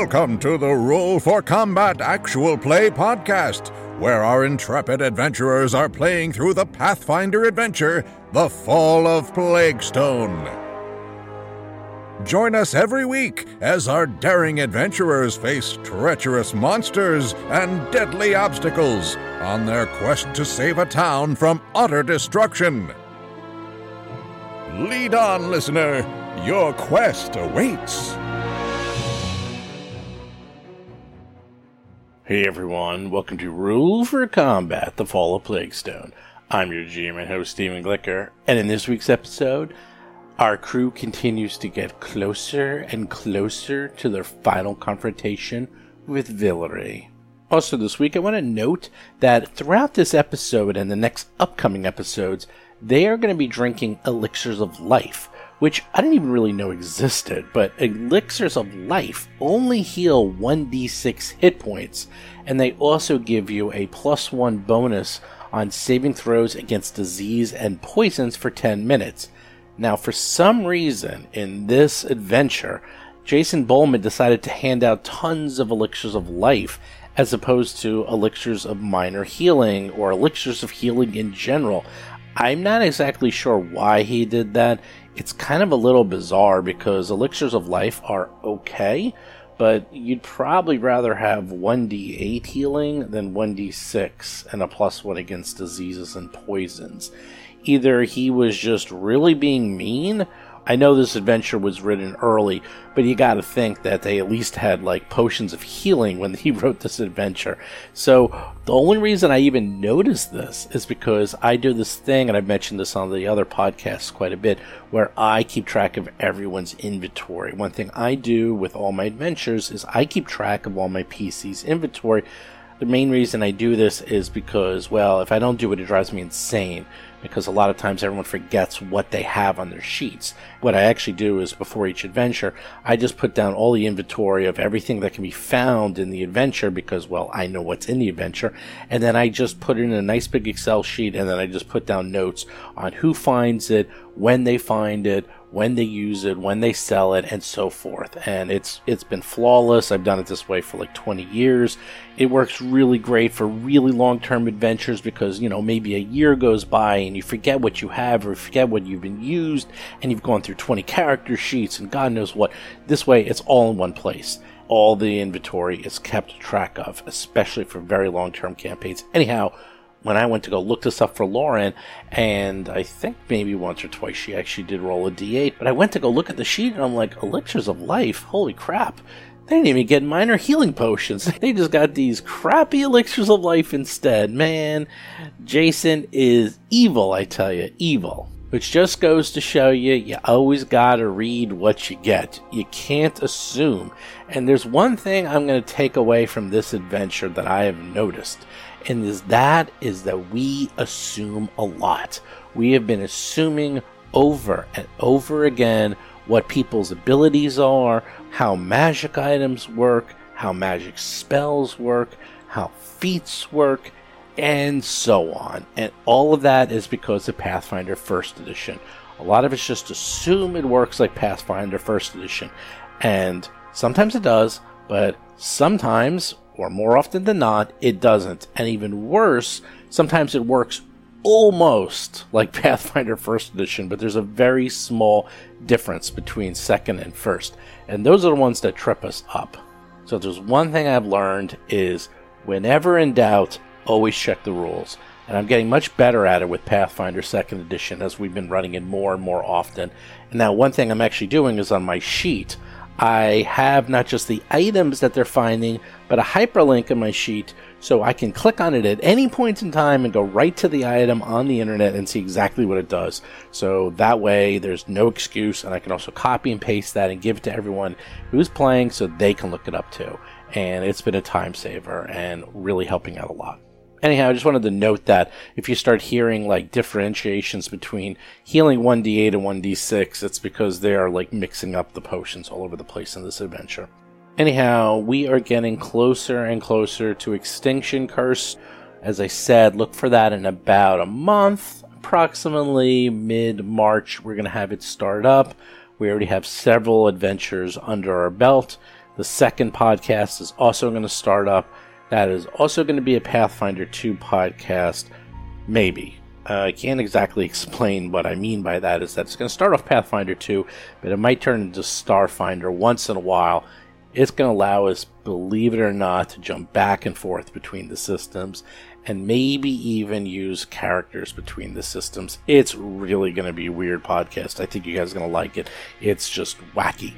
Welcome to the Roll for Combat Actual Play podcast, where our intrepid adventurers are playing through the Pathfinder adventure, The Fall of Plaguestone. Join us every week as our daring adventurers face treacherous monsters and deadly obstacles on their quest to save a town from utter destruction. Lead on, listener. Your quest awaits. Hey everyone, welcome to Roll for Combat The Fall of Plaguestone. I'm your GM and host, Stephen Glicker, and in this week's episode, our crew continues to get closer and closer to their final confrontation with Vilree. Also, this week, I want to note that throughout this episode and the next upcoming episodes, they are going to be drinking elixirs of life, which I didn't even really know existed, but elixirs of life only heal 1d6 hit points, and they also give you a plus 1 bonus on saving throws against disease and poisons for 10 minutes. Now, for some reason, in this adventure, Jason Bulmahn decided to hand out tons of elixirs of life as opposed to elixirs of minor healing or elixirs of healing in general. I'm not exactly sure why he did that. It's kind of a little bizarre because elixirs of life are okay, but you'd probably rather have 1d8 healing than 1d6 and a plus 1 against diseases and poisons. Either he was just really being mean, I know this adventure was written early, but you got to think that they at least had like potions of healing when he wrote this adventure. So the only reason I even noticed this is because I do this thing, and I've mentioned this on the other podcasts quite a bit, where I keep track of everyone's inventory. One thing I do with all my adventures is I keep track of all my PC's inventory. The main reason I do this is because, well, if I don't do it, it drives me insane because a lot of times everyone forgets what they have on their sheets. What I actually do is before each adventure, I just put down all the inventory of everything that can be found in the adventure because, well, I know what's in the adventure. And then I just put it in a nice big Excel sheet and then I just put down notes on who finds it, when they find it, when they use it, when they sell it, and so forth. And it's it's been flawless. I've done it this way for like 20 years. It works really great for really long-term adventures because you know maybe a year goes by and you forget what you have or forget what you've been used, and you've gone through 20 character sheets and God knows what. This way, it's all in one place. All the inventory is kept track of, especially for very long-term campaigns. Anyhow when I went to go look this up for Lauren, and I think maybe once or twice she actually did roll a d8, but I went to go look at the sheet and I'm like, Elixirs of Life? Holy crap. They didn't even get minor healing potions. They just got these crappy elixirs of life instead. Man, Jason is evil, I tell you, evil. Which just goes to show you, you always gotta read what you get. You can't assume. And there's one thing I'm gonna take away from this adventure that I have noticed and is that is that we assume a lot. We have been assuming over and over again what people's abilities are, how magic items work, how magic spells work, how feats work, and so on. And all of that is because of Pathfinder First Edition. A lot of it's just assume it works like Pathfinder First Edition. And sometimes it does, but sometimes or more often than not, it doesn't. And even worse, sometimes it works almost like Pathfinder First Edition, but there's a very small difference between second and first. And those are the ones that trip us up. So there's one thing I've learned is whenever in doubt, always check the rules. And I'm getting much better at it with Pathfinder Second Edition as we've been running it more and more often. And now one thing I'm actually doing is on my sheet, I have not just the items that they're finding, but a hyperlink in my sheet so I can click on it at any point in time and go right to the item on the internet and see exactly what it does. So that way there's no excuse and I can also copy and paste that and give it to everyone who's playing so they can look it up too. And it's been a time saver and really helping out a lot. Anyhow, I just wanted to note that if you start hearing like differentiations between healing 1d8 and 1d6, it's because they are like mixing up the potions all over the place in this adventure. Anyhow, we are getting closer and closer to Extinction Curse. As I said, look for that in about a month, approximately mid March. We're going to have it start up. We already have several adventures under our belt. The second podcast is also going to start up. That is also going to be a Pathfinder 2 podcast. Maybe. Uh, I can't exactly explain what I mean by that. Is that it's going to start off Pathfinder 2, but it might turn into Starfinder once in a while. It's going to allow us, believe it or not, to jump back and forth between the systems and maybe even use characters between the systems. It's really going to be a weird podcast. I think you guys are going to like it. It's just wacky.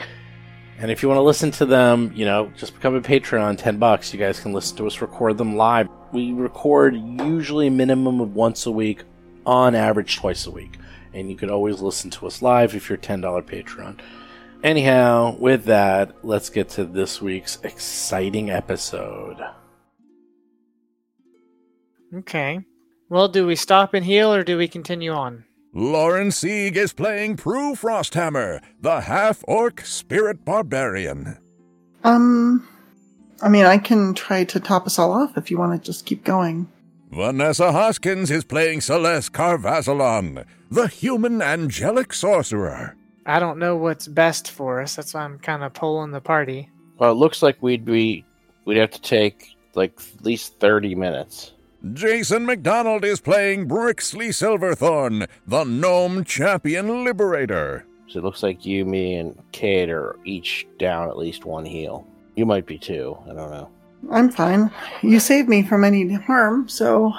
And if you want to listen to them, you know, just become a Patreon, 10 bucks. You guys can listen to us record them live. We record usually a minimum of once a week, on average twice a week. And you can always listen to us live if you're a $10 Patreon. Anyhow, with that, let's get to this week's exciting episode. Okay. Well, do we stop and heal or do we continue on? Lauren Sieg is playing Prue Frosthammer, the half orc spirit barbarian. Um, I mean, I can try to top us all off if you want to just keep going. Vanessa Hoskins is playing Celeste Carvazalon, the human angelic sorcerer. I don't know what's best for us. That's why I'm kind of pulling the party. Well, it looks like we'd be we'd have to take like at least thirty minutes. Jason McDonald is playing Brixley Silverthorn, the gnome champion liberator. So it looks like you, me, and Cade are each down at least one heal. You might be two. I don't know. I'm fine. You saved me from any harm, so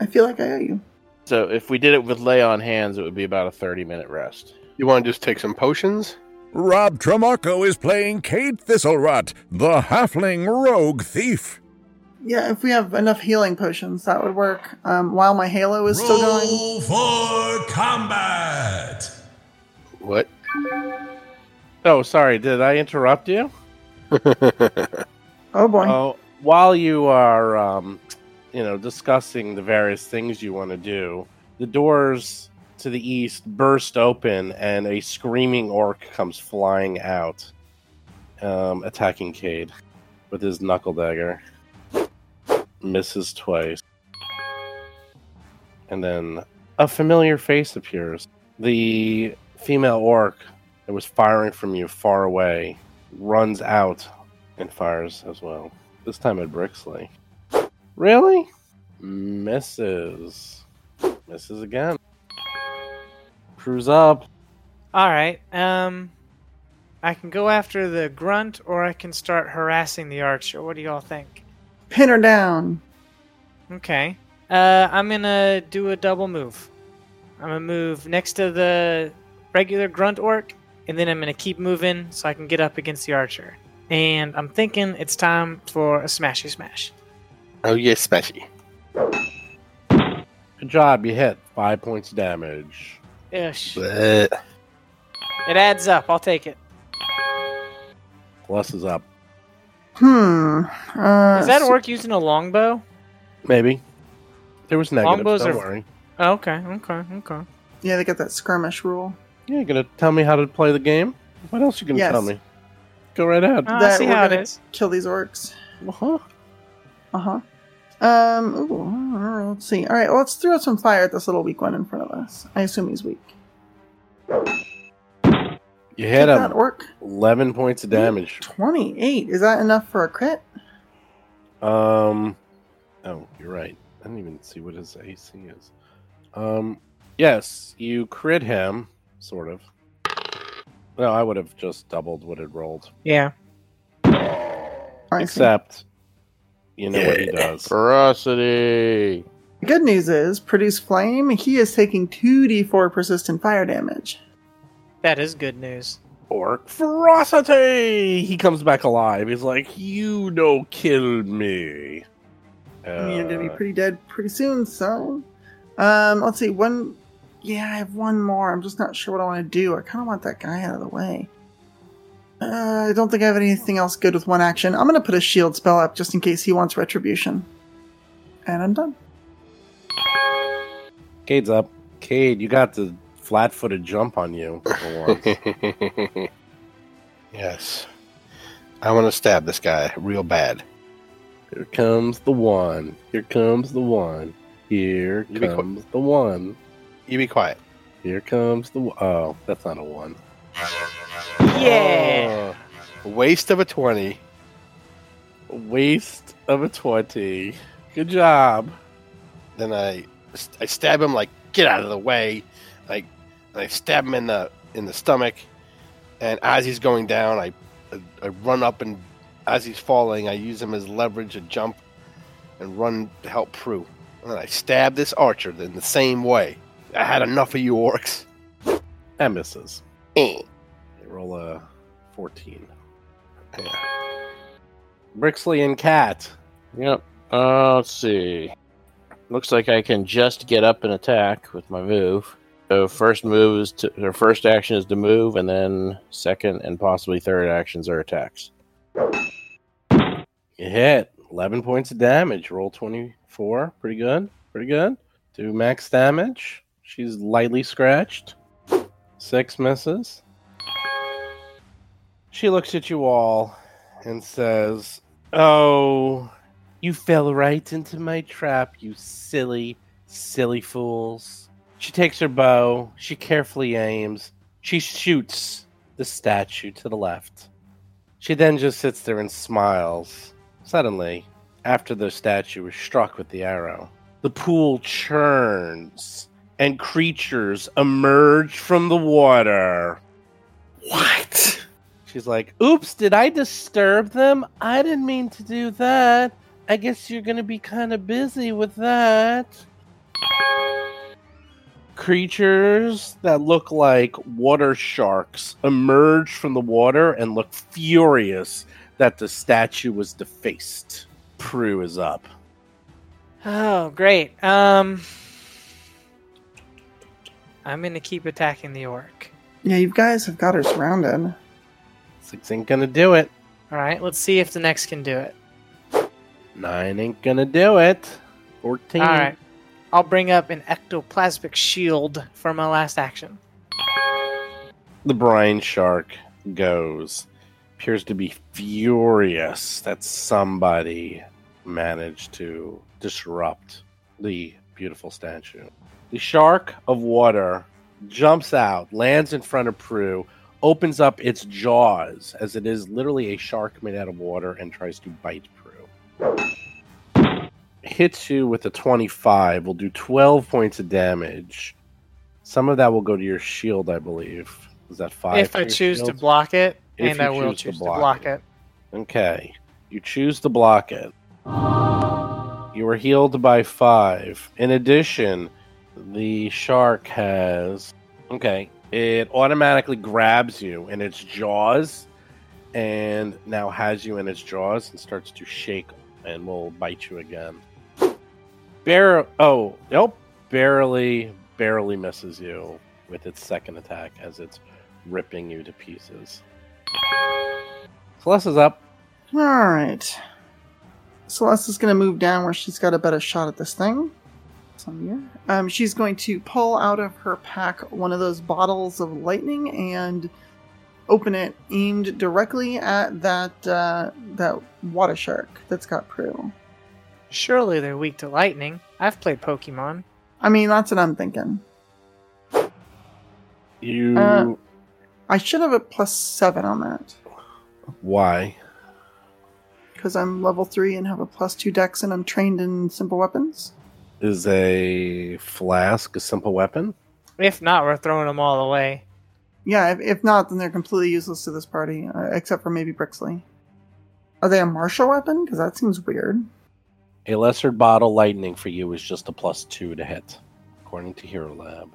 I feel like I owe you. So if we did it with lay on hands, it would be about a thirty minute rest. You want to just take some potions? Rob Trimarco is playing Cade Thistlerot, the halfling rogue thief. Yeah, if we have enough healing potions, that would work. Um, while my halo is still going. Roll for combat. What? Oh, sorry, did I interrupt you? Oh boy. Oh, while you are, um, you know, discussing the various things you want to do, the doors to the east burst open, and a screaming orc comes flying out, um, attacking Cade with his knuckle dagger. Misses twice, and then a familiar face appears. The female orc that was firing from you far away runs out and fires as well. This time at Brixley. Really? Misses. Misses again. Prue's up. All right. Um, I can go after the grunt, or I can start harassing the archer. What do y'all think? Pin her down. Okay. Uh, I'm gonna do a double move. I'm gonna move next to the regular grunt orc, and then I'm gonna keep moving so I can get up against the archer. And I'm thinking it's time for a smashy smash. Oh yes, smashy. Good job, you hit. Five points of damage. Ish. Bleh. It adds up. I'll take it. Plus is up. Hmm. Uh, Does that so- work using a longbow? Maybe. There was negatives, Longbows don't are- worry. Oh, okay, okay, okay. Yeah, they got that skirmish rule. Yeah, you gonna tell me how to play the game? What else you gonna Yes. tell me? Go right ahead. I that see we're how gonna is. kill these orcs. Uh-huh. Uh huh. Um. Ooh, let's see. All right. Well, let's throw some fire at this little weak one in front of us. I assume he's weak. You hit that him. orc. 11 points of damage. Twenty-eight. Is that enough for a crit? Um. Oh, you're right. I didn't even see what his AC is. Um. Yes, you crit him, sort of. No, I would have just doubled what it rolled. Yeah. I see. Except, you know what he does. Ferocity. The good news is, produce flame. He is taking two d4 persistent fire damage. That is good news. Orc ferocity. He comes back alive. He's like, "You don't kill me." I mean, you're gonna be Uh, pretty dead pretty soon. So, um, let's see. One. Yeah, I have one more. I'm just not sure what I want to do. I kind of want that guy out of the way. Uh, I don't think I have anything else good with one action. I'm gonna put a shield spell up just in case he wants retribution. And I'm done. Cade's up. Cade, you got the flat-footed jump on you. yes. I want to stab this guy real bad. Here comes the one. Here comes the one. Here You be qu- comes the one. You be quiet. Here comes the one. Oh, that's not a one. Yeah. Oh. Waste of a 20. Waste of a 20. Good job. Then I I stab him like get out of the way. Like and I stab him in the in the stomach. And as he's going down, I I run up and as he's falling, I use him as leverage to jump and run to help Prue. And then I stab this archer in the same way. I had enough of you orcs. That misses. Eh. Roll a 14. Yeah. Brixley and Cat. Yep. Uh, let's see. Looks like I can just get up and attack with my move. So first move is to, or first action is to move, and then second and possibly third actions are attacks. You hit. 11 points of damage. Roll 24. Pretty good. Pretty good. Do max damage. She's lightly scratched. Six misses. She looks at you all and says, Oh, you fell right into my trap, you silly, silly fools. She takes her bow. She carefully aims. She shoots the statue to the left. She then just sits there and smiles. Suddenly, after the statue is struck with the arrow, the pool churns and creatures emerge from the water. What? She's like, Oops, did I disturb them? I didn't mean to do that. I guess you're going to be kind of busy with that. Creatures that look like water sharks emerge from the water and look furious that the statue was defaced. Prue is up. Oh, great. Um, I'm gonna keep attacking the orc. Yeah, you guys have got her surrounded. Six ain't gonna do it. All right, let's see if the next can do it. Nine ain't gonna do it. Fourteen. All right, I'll bring up an ectoplasmic shield for my last action. The brine shark goes. Appears to be furious that somebody managed to disrupt the beautiful statue. The shark of water jumps out, lands in front of Prue, opens up its jaws as it is literally a shark made out of water and tries to bite Prue. Hits you with a 25, will do 12 points of damage. Some of that will go to your shield, I believe. Is that five? if I choose to block it, If and I will choose to choose to block block, it. it. Okay. You choose to block it. You are healed by five. In addition, the shark has. Okay. It automatically grabs you in its jaws and now has you in its jaws and starts to shake and will bite you again. Bar- oh, nope. Barely, barely misses you with its second attack as it's ripping you to pieces. Celeste is up. All right. Celeste is going to move down where she's got a better shot at this thing. Um, she's going to pull out of her pack one of those bottles of lightning and open it, aimed directly at that uh, that water shark that's got Prue. Surely they're weak to lightning. I've played Pokemon. I mean, that's what I'm thinking. You. Uh, I should have a plus seven on that why? because I'm level three and have a plus two dex, and I'm trained in simple weapons. Is a flask a simple weapon? If not, we're throwing them all away. Yeah, if, if not, then they're completely useless to this party, uh, except for maybe Brixley. Are they a martial weapon? Because that seems weird. A lesser bottle lightning for you is just a plus two to hit, according to Hero Lab.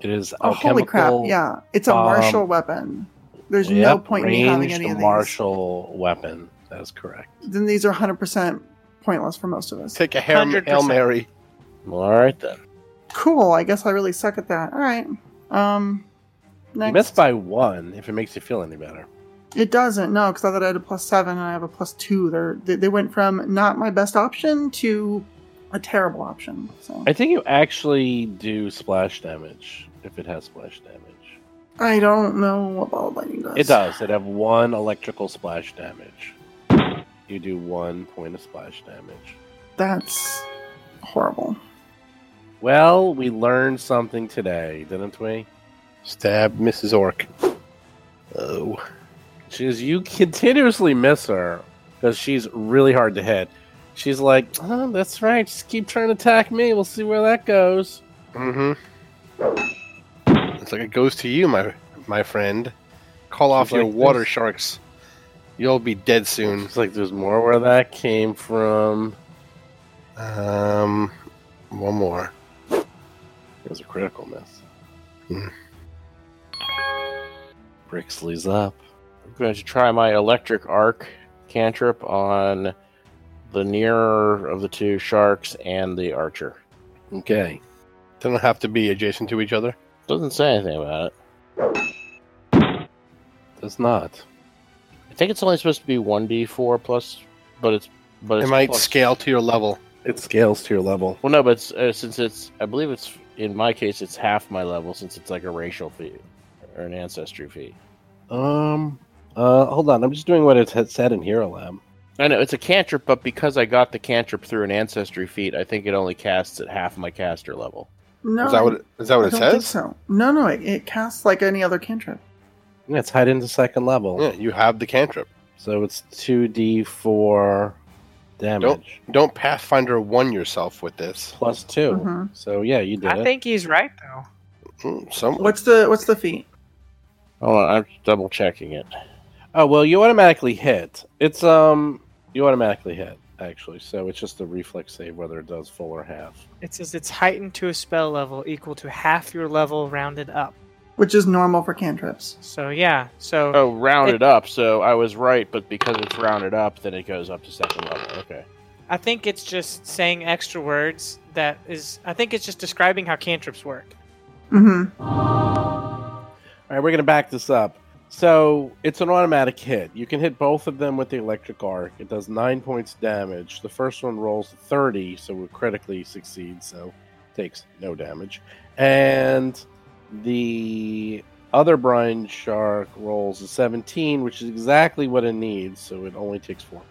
It is Oh, holy crap! Yeah, it's a um, martial weapon. There's no point in having any of these. martial weapon. That is correct. Then these are 100% pointless for most of us. Take a Hail, 100%. Hail Mary. All right then. Cool. I guess I really suck at that. All right. Um. Next. You missed by one. If it makes you feel any better. It doesn't. No, because I thought I had a plus seven and I have a plus two. They're, they they went from not my best option to a terrible option. So I think you actually do splash damage if it has splash damage. I don't know what ball of lightning does. It does. It have one electrical splash damage. You do one point of splash damage. That's horrible. Well, we learned something today, didn't we? Stab Mrs. Orc. Oh. Goes, You continuously miss her because she's really hard to hit. She's like, oh, That's right. Just keep trying to attack me. We'll see where that goes. Mm-hmm. It's like it goes to you, my my friend. Call off She's your like water sharks. You'll be dead soon. It's like there's more where that came from. Um, one more. It was a critical miss. Hmm. Brixley's up. I'm going to try my electric arc cantrip on the nearer of the two sharks and the archer. Okay. They don't have to be adjacent to each other. Doesn't say anything about it. Does not. I think it's only supposed to be one d four plus, but it's but It might plus- scale to your level. It scales to your level. Well, no, but it's, uh, since it's I believe it's in my case it's half my level since it's like a racial feat or an ancestry feat. Um. Uh. Hold on. I'm just doing what it said in Hero Lab. I know it's a cantrip, but because I got the cantrip through an ancestry feat, I think it only casts at half my caster level. No, Is that what it, is that what I it don't think says? so. No, no, it, it casts like any other cantrip. Yeah, it's hide into second level. Yeah, you have the cantrip. So it's two D four damage Don't Pathfinder one yourself with this. plus 2 Mhm. So yeah, you did I it. think he's right though. Hmm, Some What's the what's the feat? Hold on, I'm double checking it. Oh well, you automatically hit. It's um, you automatically hit actually. So it's just a reflex save whether it does full or half. It says it's heightened to a spell level equal to half your level rounded up. Which is normal for cantrips. So yeah, so Oh, rounded up. So I was right, but because it's rounded up, then it goes up to second level. Okay. I think it's just saying extra words that is I think it's just describing how cantrips work. Mm-hmm. All right, we're gonna back this up. So it's an automatic hit. You can hit both of them with the electric arc. It does nine points damage. The first one rolls thirty, so it critically succeeds, so takes no damage. And the other brine shark rolls a seventeen, which is exactly what it needs, so it only takes four.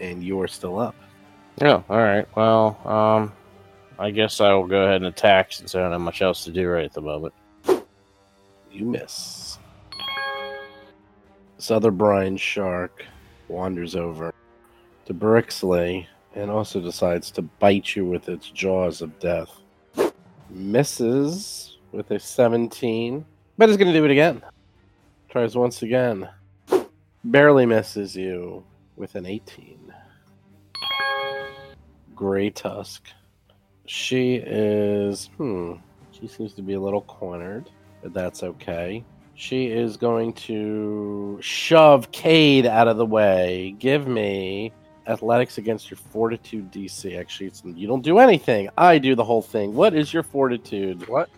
And you are still up. Oh, all right. Well, um, I guess I will go ahead and attack since I don't have much else to do right at the moment. You miss. This other brine shark wanders over to Brixley and also decides to bite you with its jaws of death. Misses with a 17, but is going to do it again. Tries once again. Barely misses you with an 18. Gray Tusk. She is, hmm, she seems to be a little cornered, but that's okay. She is going to shove Cade out of the way. Give me athletics against your fortitude DC. Actually, it's, you don't do anything. I do the whole thing. What is your fortitude? What?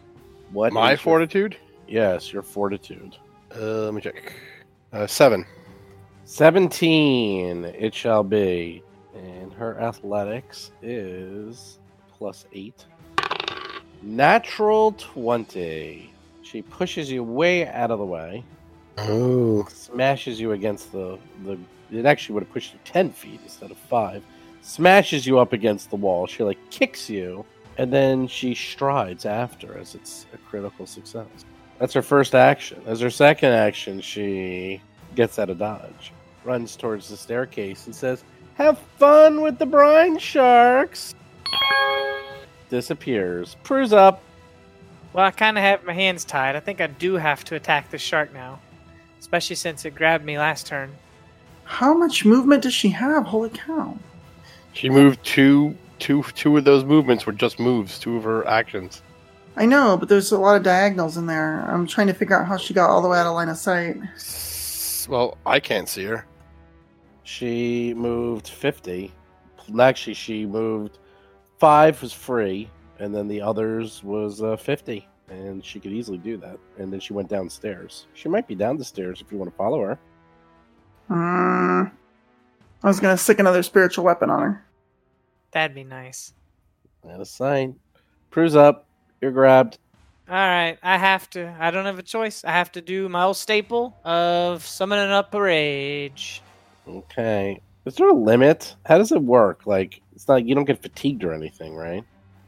What? my your- fortitude? yes, your fortitude. Uh, let me check. Uh, seven. 17 it shall be. And her athletics is plus 8. Natural 20. She pushes you way out of the way, Oh. smashes you against the, the. It actually would have pushed you 10 feet instead of 5. Smashes you up against the wall. She, like, kicks you, and then she strides after as it's a critical success. That's her first action. As her second action, she gets out of dodge, runs towards the staircase, and says, Have fun with the brine sharks! Disappears. Prue's up. Well, I kind of have my hands tied. I think I do have to attack the shark now, especially since it grabbed me last turn. How much movement does she have? Holy cow! She moved two, two, two of those movements were just moves. Two of her actions. I know, but there's a lot of diagonals in there. I'm trying to figure out how she got all the way out of line of sight. Well, I can't see her. She moved 50. Actually, she moved 5 was free, and then the others was uh, 50. And she could easily do that. And then she went downstairs. She might be down the stairs if you want to follow her. Mm, I was gonna stick another spiritual weapon on her. That'd be nice. Out of sight. Prue's up. You're grabbed. All right, I have to. I don't have a choice. I have to do my old staple of summoning up a rage. Okay. Is there a limit? How does it work? Like, it's not you don't get fatigued or anything, right?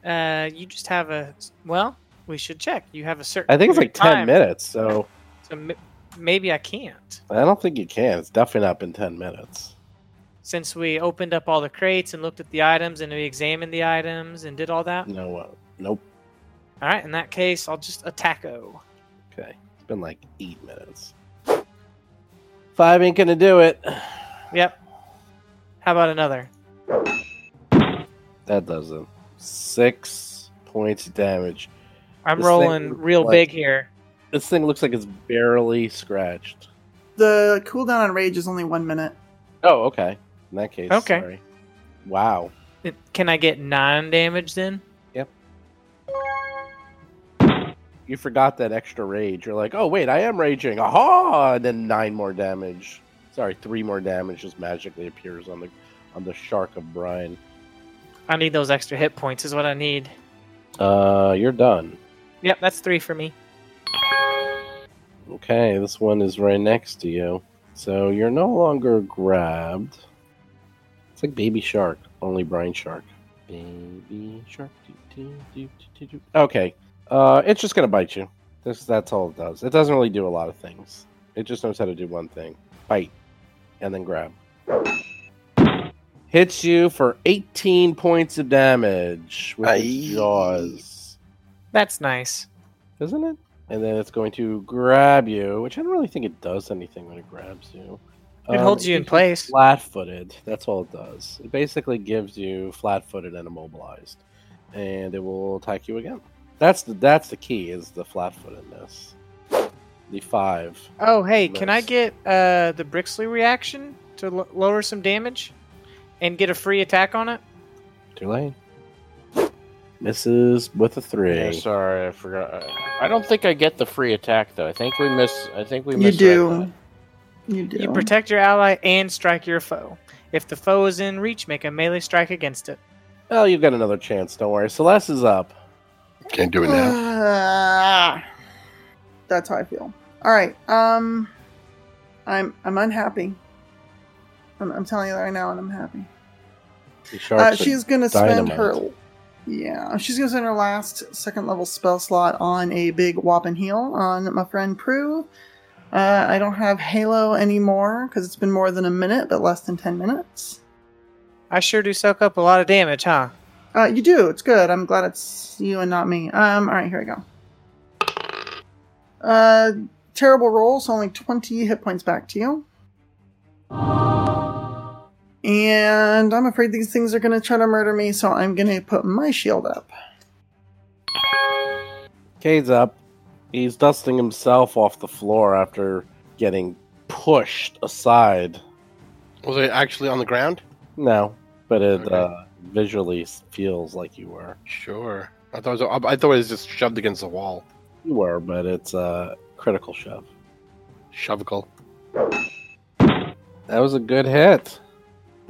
Uh, you just have a. Well, we should check. You have a certain. I think it's like 10 time. minutes. So, So mi- maybe I can't. I don't think you can. It's definitely not been 10 minutes. Since we opened up all the crates and looked at the items and we examined the items and did all that. No, uh, nope. All right, in that case, I'll just attacko. Okay. It's been like eight minutes. Five ain't gonna do it. Yep. How about another? That doesn't. Six points of damage. I'm This rolling real like- big here. This thing looks like it's barely scratched. The cooldown on rage is only one minute. Oh, okay. In that case, Okay. sorry. Wow. It- Can I get nine damage then? Yep. You forgot that extra rage. You're like, oh wait, I am raging. Aha! And then nine more damage. Sorry, three more damage just magically appears on the on the shark of brine. I need those extra hit points, is what I need. Uh, you're done. Yep, that's three for me. Okay, this one is right next to you. So you're no longer grabbed. It's like baby shark, only brine shark. Baby shark. doo, doo, doo. Okay. Uh, it's just gonna bite you. This, that's all it does. It doesn't really do a lot of things. It just knows how to do one thing: bite, and then grab. Hits you for 18 points of damage with its jaws That's nice. isn't it? And then it's going to grab you, which I don't really think it does anything when it grabs you. It Um, holds you in place. Flat-footed. That's all it does. It basically gives you flat-footed and immobilized, and it will attack you again. That's the that's the key is the flat-footedness. The five. Oh, hey, can I get uh, the Brixley reaction to l- lower some damage and get a free attack on it? Too late. Misses with a three. Yeah, sorry, I forgot. I don't think I get the free attack though. I think we miss. I think we miss. You miss. do. You do. You protect your ally and strike your foe. If the foe is in reach, make a melee strike against it. Well, you've got another chance. Don't worry. Celeste is up. Can't do it now. That's how I feel. All right. Um, I'm I'm unhappy. I'm, I'm telling you that right now, and I'm happy. Uh, she's gonna spend her. Yeah, she's gonna spend her last second level spell slot on a big whop and heal on my friend Prue. Uh, I don't have Halo anymore because it's been more than a minute, but less than ten minutes. I sure do soak up a lot of damage, huh? Uh, you do. It's good. I'm glad it's you and not me. Um, all right, here we go. Uh, terrible roll, so only 20 hit points back to you. And I'm afraid these things are going to try to murder me, so I'm going to put my shield up. Cade's up. He's dusting himself off the floor after getting pushed aside. Was it actually on the ground? No, but it Okay. uh, visually feels like you were. Sure. I thought it was, I thought it was just shoved against the wall. You were, but it's a critical shove. Shovicle. That was a good hit.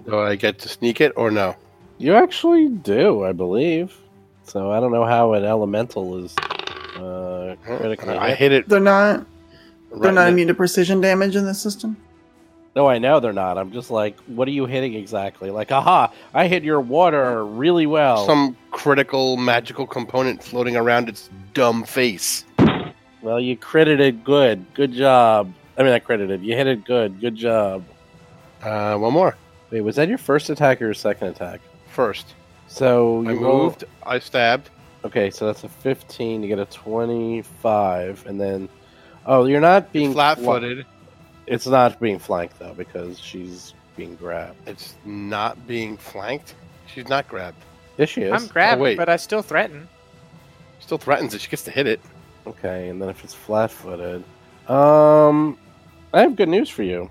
Do I get to sneak it or no? You actually do, I believe. So I don't know how an elemental is uh, critically I hit. hit it. They're not. They're not immune to precision damage in this system. No, I know they're not. I'm just like, what are you hitting exactly? Like, aha, I hit your water really well. some critical magical component floating around its dumb face. Well, you credited good. Good job. I mean, I credited. You hit it good. Good job. Uh, one more. Wait, was that your first attack or your second attack? First, So you I roll- moved. I stabbed. Okay, so that's a 15. You get a 25, and then oh, you're not being Flat-footed. fl- it's not being flanked though because she's being grabbed. It's not being flanked. She's not grabbed. Yes, she is. I'm grabbed, wait. but I still threaten. Still threatens it. She gets to hit it. Okay, and then if it's flat-footed, um, I have good news for you.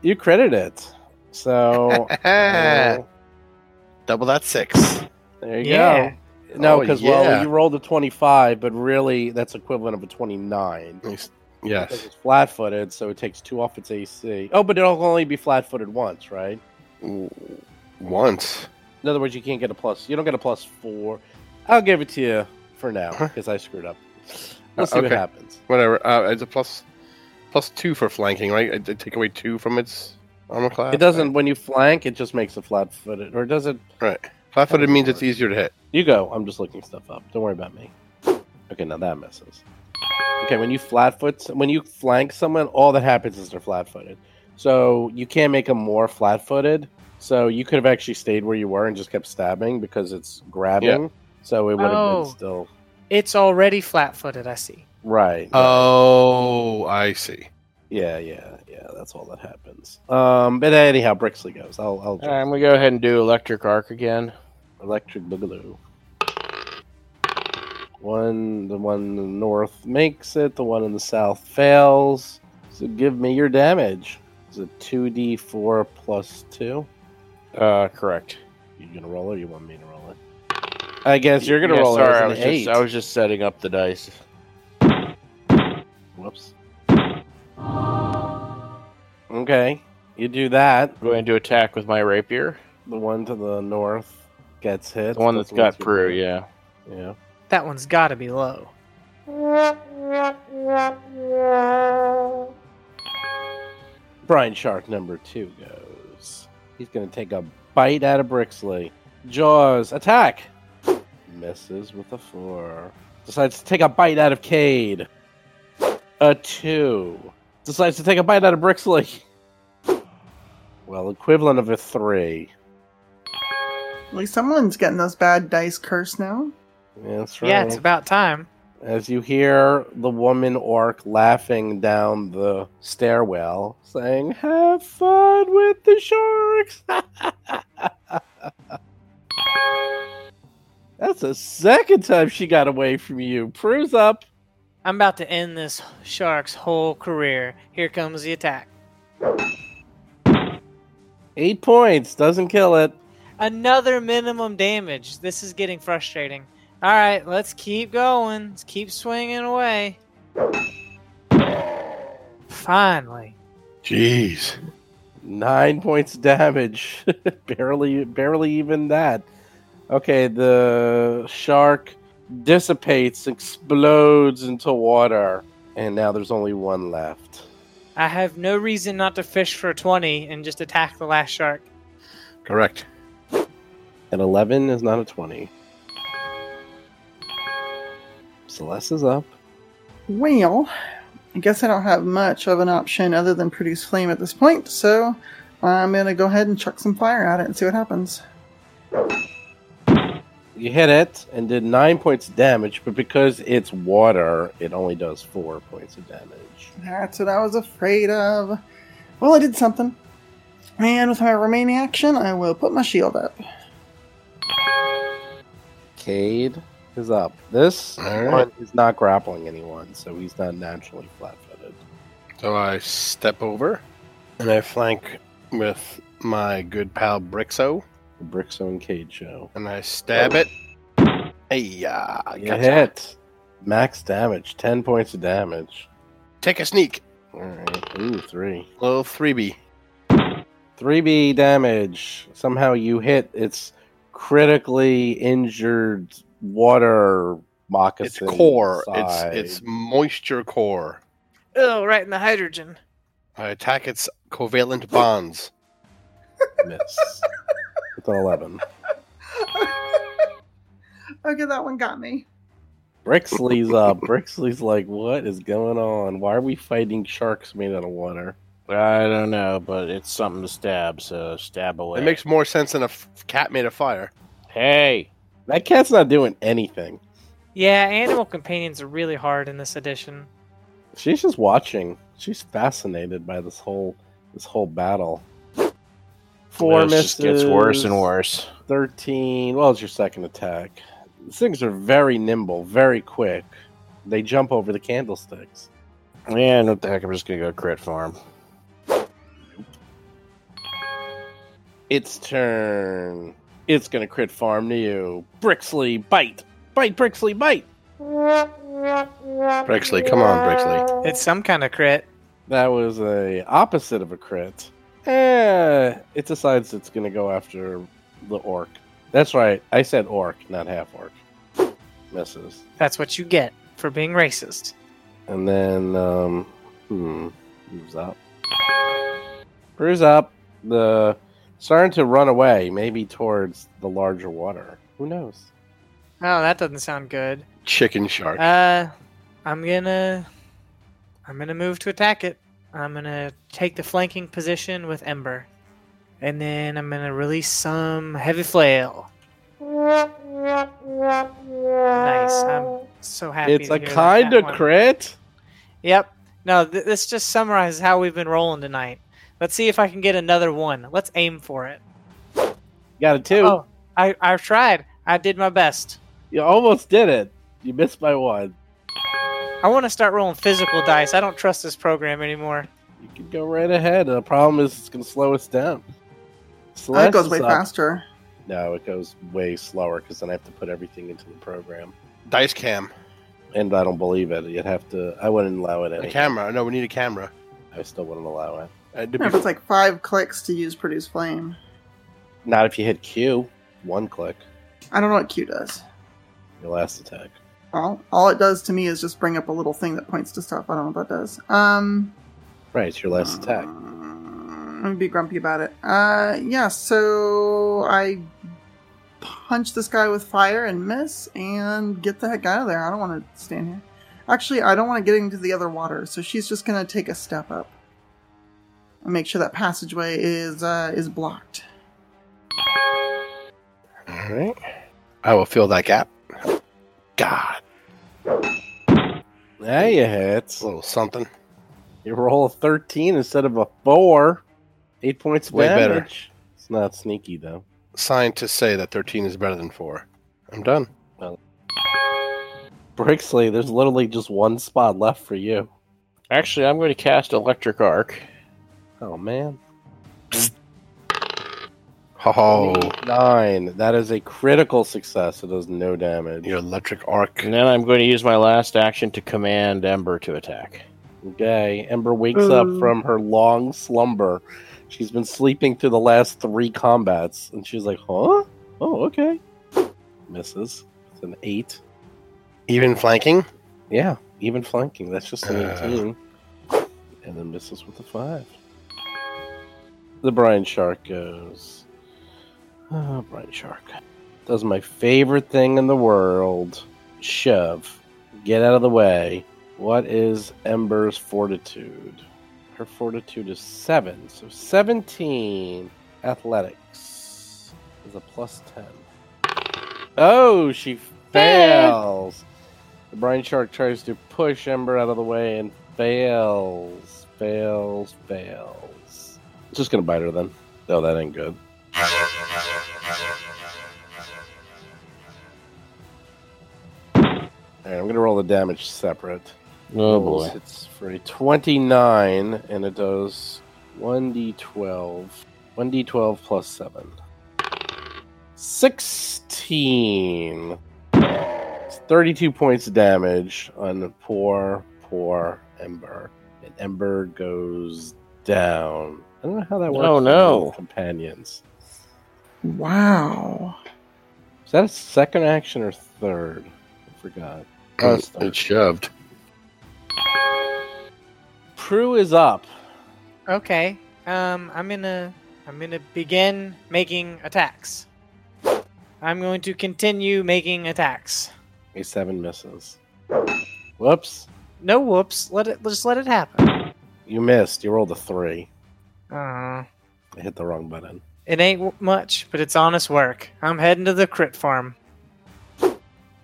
You credit it. So uh, Double that six. there you Yeah. go. No, Oh, because yeah. well, you rolled a 25, but really that's equivalent of a 29. Because Yes. it's flat-footed, so it takes two off its AC. Oh, but it'll only be flat-footed once, right? Once. In other words, you can't get a plus. You don't get a plus four. I'll give it to you for now because I screwed up. We'll see what happens. Whatever. Uh, it's a plus plus two for flanking, right? I did take away two from its armor class. It doesn't when you flank. It just makes it flat-footed, or does it? Right. Flat footed means it's easier to hit. You go. I'm just looking stuff up. Don't worry about me. Okay, now that misses. Okay, when you flatfoot, when you flank someone, all that happens is they're flat-footed. So you can't make them more flat-footed. So you could have actually stayed where you were and just kept stabbing because it's grabbing. Yeah. So it would have Oh. been still It's already flat-footed. I see. right. Oh, I see. yeah, yeah, yeah. That's all that happens. Um, but anyhow, Brixley goes. I'll, I'll right, I'm gonna go ahead and do electric arc again. electric boogaloo. One, the one in the north makes it. The one in the south fails. So give me your damage. Is it two d four plus two? Uh, correct. You gonna roll it? or You want me to roll it? I guess you're gonna Yeah, roll Sorry, it. I was eight. just I was just setting up the dice. Whoops. Okay, you do that. I'm going to attack with my rapier. The one to the north gets hit. The one that's got the Prue, one- yeah. Yeah. That one's got to be low. Brine shark number two goes. He's going to take a bite out of Brixley. Jaws, attack! Misses with a four. Decides to take a bite out of Cade. A two. Decides to take a bite out of Brixley. Well, equivalent of a three. At least someone's getting those bad dice cursed now. Yeah, that's right. Yeah, it's about time. As you hear the woman orc laughing down the stairwell, saying, Have fun with the sharks! That's the second time she got away from you. Prue's up. I'm about to end this shark's whole career. Here comes the attack. Eight points. Doesn't kill it. Another minimum damage. This is getting frustrating. All right, let's keep going. Let's keep swinging away. Finally. Jeez. Nine points damage. barely, barely even that. Okay, the shark dissipates, explodes into water, and now there's only one left. I have no reason not to fish for 20 and just attack the last shark. Correct. An 11 is not a 20. Celeste is up. Well, I guess I don't have much of an option other than produce flame at this point, so I'm gonna go ahead and chuck some fire at it and see what happens. You hit it and did 9 points of damage, but because it's water, it only does 4 points of damage. That's what I was afraid of. Well, I did something. And with my remaining action, I will put my shield up. Cade is up. This Alright. one is not grappling anyone, so he's not naturally flat footed. So I step over and I flank with my good pal Brixo The Brixo and Cade show. and I stab it. Hey, yeah. You hit. Max damage, 10 points of damage. Take a sneak. Alright. Ooh, 3. Little 3B. 3B damage. Somehow you hit its critically injured water It's moccasin. core. side. It's it's moisture core. Oh, right in the hydrogen. I attack its covalent bonds. miss. With an 11. Okay, that one got me. Brixley's up. Brixley's like, what is going on? Why are we fighting sharks made out of water? I don't know, but it's something to stab, so stab away. It makes more sense than a f- cat made of fire. Hey, That cat's not doing anything. Yeah, animal companions are really hard in this edition. She's just watching. She's fascinated by this whole this whole battle. Four this misses. just gets worse and worse. Thirteen. Well, it's your second attack. These things are very nimble, very quick. They jump over the candlesticks. And what the heck? I'm just gonna go crit farm. Its turn. It's gonna crit farm to you. Brixley, bite, bite, Brixley, bite. Brixley, come on, Brixley. It's some kind of crit. That was a opposite of a crit. Eh, it decides it's gonna go after the orc. That's right. I said orc, not half orc. Misses. That's what you get for being racist. And then, um, hmm, moves up. Prue's up. The starting to run away, maybe towards the larger water. Who knows? Oh, that doesn't sound good. Chicken shark. Uh, I'm gonna I'm gonna move to attack it. I'm gonna take the flanking position with Ember. And then I'm gonna release some heavy flail. Nice. I'm so happy. It's a kind of crit. Yep. No, th- this just summarizes how we've been rolling tonight. Let's see if I can get another one. Let's aim for it. Got a two. Oh, I I've tried. I did my best. You almost did it. You missed by one. I want to start rolling physical dice. I don't trust this program anymore. You can go right ahead. The problem is it's going to slow us down. That Celeste goes way up. faster. No, it goes way slower because then I have to put everything into the program. Dice cam. And I don't believe it. You'd have to. I wouldn't allow it. A camera. No, we need a camera. I still wouldn't allow it. Uh, to Yeah, be- if it's like five clicks to use produce flame. Not if you hit Q. One click. I don't know what Q does. Your last attack. All, all it does to me is just bring up a little thing that points to stuff. I don't know what that does. Um, Right, it's your last attack. I'm gonna be grumpy about it. Uh, yeah. So I punch this guy with fire and miss, and get the heck out of there. I don't want to stand here. Actually, I don't want to get into the other water. So she's just gonna take a step up and make sure that passageway is uh, is blocked. All right. I will fill that gap. God, There you hit. a little something. You roll a 13 instead of a 4. 8 points of Way better. It's not sneaky, though. Scientists say that 13 is better than 4. I'm done. Brixley, there's literally just one spot left for you. Actually, I'm going to cast Electric Arc. Oh, man. Oh, 9. That is a critical success. It does no damage. your electric arc. And then I'm going to use my last action to command Ember to attack. Okay. Ember wakes up from her long slumber. She's been sleeping through the last three combats. And she's like, huh? Oh, okay. Misses. It's an 8. Even flanking. Yeah, even flanking. That's just an Uh. 18. And then misses with a 5. The Brine shark goes. Ah, oh, Brine shark. Does my favorite thing in the world shove. Get out of the way. What is Ember's fortitude? Her fortitude is 7. So 17 athletics is a plus 10. Oh, she fails. The brine shark tries to push Ember out of the way and fails, fails, fails. Just gonna bite her then. No, that ain't good. Alright, I'm gonna roll the damage separate. Oh boy. It's for a 29, and it does 1d12. 1d12 plus 7. 16. It's 32 points of damage on the poor, poor Ember. And Ember goes down. I don't know how that oh, works. Oh, no. Companions. Wow. Is that a second action or third? I forgot. Oh, it's third. It's shoved. Prue is up. Okay. Um, I'm gonna I'm gonna begin making attacks. I'm going to continue making attacks. A seven misses. Whoops. No whoops. Let it just let it happen. You missed. You rolled a three. Uh, I hit the wrong button. It ain't much, but it's honest work. I'm heading to the crit farm.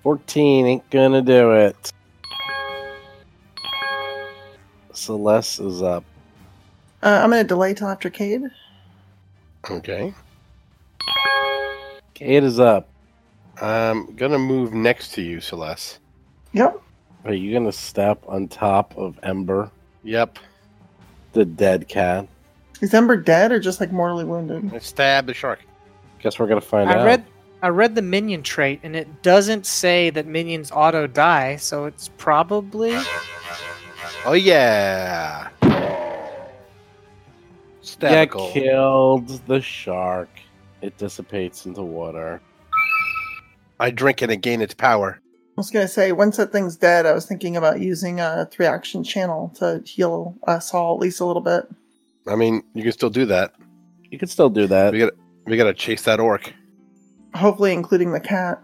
14 ain't gonna do it. Celeste is up. Uh, I'm gonna delay till after Cade. Okay. Cade is up. I'm gonna move next to you, Celeste. Yep. Are you gonna step on top of Ember, Yep. the dead cat? Is Ember dead or just like mortally wounded? I stab the shark. Guess we're gonna find I out. read I read the minion trait, and it doesn't say that minions auto die, so it's probably Oh yeah. Get Stabicle. killed the shark. It dissipates into water. I drink it and gain its power. I was gonna say once that thing's dead, I was thinking about using a three action channel to heal us all at least a little bit. I mean, you can still do that. You can still do that. We got we gotta chase that orc. Hopefully, including the cat.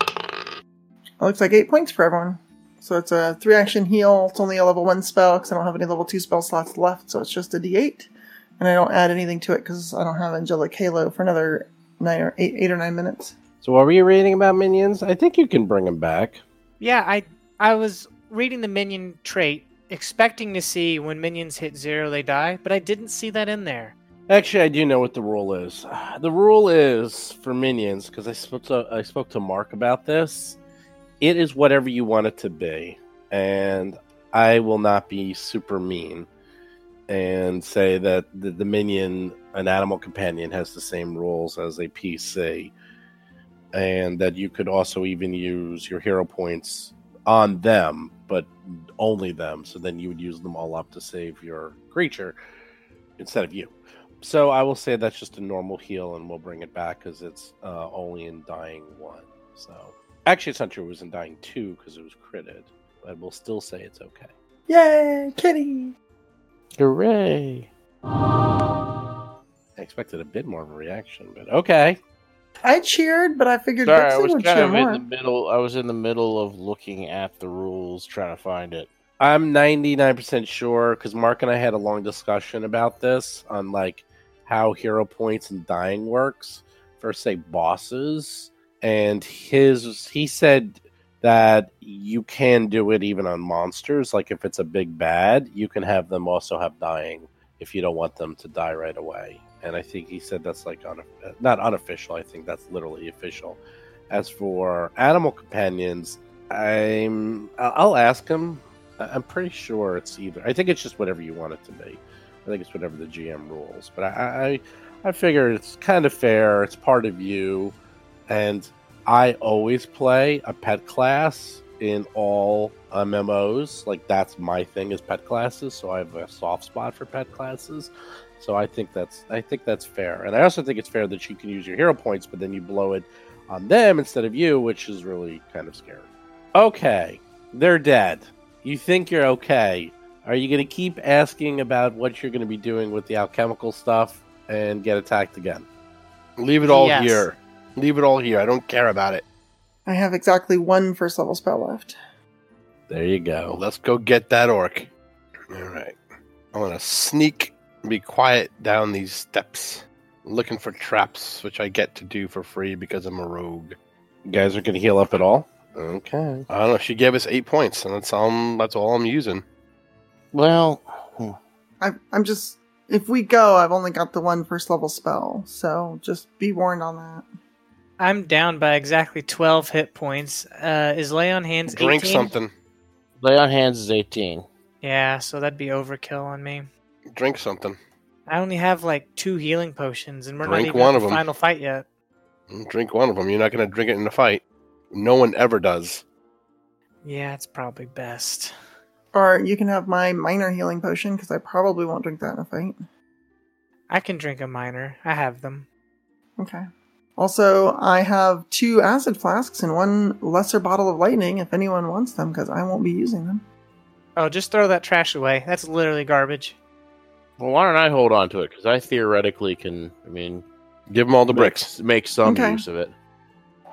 It looks like eight points for everyone. So it's a three action heal. It's only a level one spell because I don't have any level two spell slots left. So it's just a d8, and I don't add anything to it because I don't have angelic halo for another nine or eight, eight or nine minutes. So, what were you reading about minions? I think you can bring them back. Yeah, I I was reading the minion trait, expecting to see when minions hit zero they die, but I didn't see that in there. Actually, I do know what the rule is. The rule is for minions because I spoke to I spoke to Mark about this. It is whatever you want it to be, and I will not be super mean and say that the, the minion, an animal companion, has the same rules as a PC, and that you could also even use your hero points on them, but only them. So then you would use them all up to save your creature instead of you. So I will say that's just a normal heal, and we'll bring it back because it's uh, only in dying one. So actually, it's not true. It was in dying two because it was critted, but we'll still say it's okay. Yay, kitty! Hooray! I expected a bit more of a reaction, but okay. I cheered, but I figured Sorry, I was would kind cheer of more. in the middle. I was in the middle of looking at the rules, trying to find it. I'm 99% sure because Mark and I had a long discussion about this on like how hero points and dying works for say bosses and his he said that you can do it even on monsters like if it's a big bad you can have them also have dying if you don't want them to die right away and I think he said that's like un- not unofficial I think that's literally official as for animal companions I'm I'll ask him I'm pretty sure it's either. I think it's just whatever you want it to be. I think it's whatever the GM rules. But I, I, I figure it's kind of fair. It's part of you, and I always play a pet class in all MMOs. Like that's my thing is pet classes. So I have a soft spot for pet classes. So I think that's I think that's fair, and I also think it's fair that you can use your hero points, but then you blow it on them instead of you, which is really kind of scary. Okay, they're dead. You think you're okay. Are you going to keep asking about what you're going to be doing with the alchemical stuff and get attacked again? Leave it all Yes. here. Leave it all here. I don't care about it. I have exactly one first level spell left. There you go. let's go get that orc. All right. I'm going to sneak and be quiet down these steps, looking for traps, which I get to do for free because I'm a rogue. You guys are going to heal up at all? Okay. I don't know. She gave us eight points, and that's all. I'm, that's all I'm using. Well, I, I'm just. If we go, I've only got the one first level spell, so just be warned on that. I'm down by exactly 12 hit points. Uh, is lay on hands Drink 18? something. lay on hands is 18. Yeah, so that'd be overkill on me. Drink something. I only have like two healing potions, and we're Drink not even one at of the 'em. final fight yet. Mm, drink one of them. You're not going to drink it in a fight. No one ever does. Yeah, it's probably best. Or you can have my minor healing potion because I probably won't drink that in a fight. I can drink a minor. I have them. Okay. Also, I have two acid flasks and one lesser bottle of lightning if anyone wants them because I won't be using them. Oh, just throw that trash away. That's literally garbage. Well, why don't I hold on to it? Because I theoretically can, I mean, Give them all the make- bricks. Make some Okay. use of it.